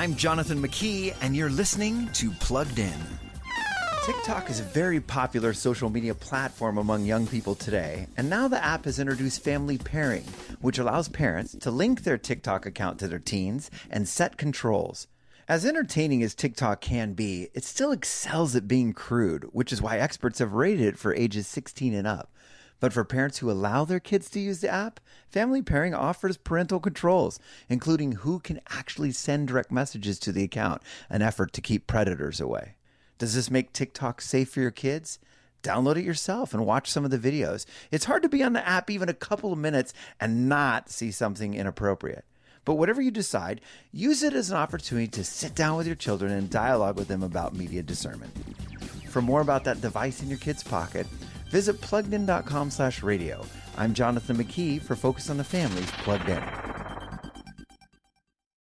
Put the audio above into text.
I'm Jonathan McKee, and you're listening to Plugged In. TikTok is a very popular social media platform among young people today, and now the app has introduced family pairing, which allows parents to link their TikTok account to their teens and set controls. As entertaining as TikTok can be, it still excels at being crude, which is why experts have rated it for ages 16 and up. But for parents who allow their kids to use the app, Family Pairing offers parental controls, including who can actually send direct messages to the account, an effort to keep predators away. Does this make TikTok safe for your kids? Download it yourself and watch some of the videos. It's hard to be on the app even a couple of minutes and not see something inappropriate. But whatever you decide, use it as an opportunity to sit down with your children and dialogue with them about media discernment. For more about that device in your kid's pocket, visit pluggedin.com slash radio. I'm Jonathan McKee for Focus on the Family's Plugged In.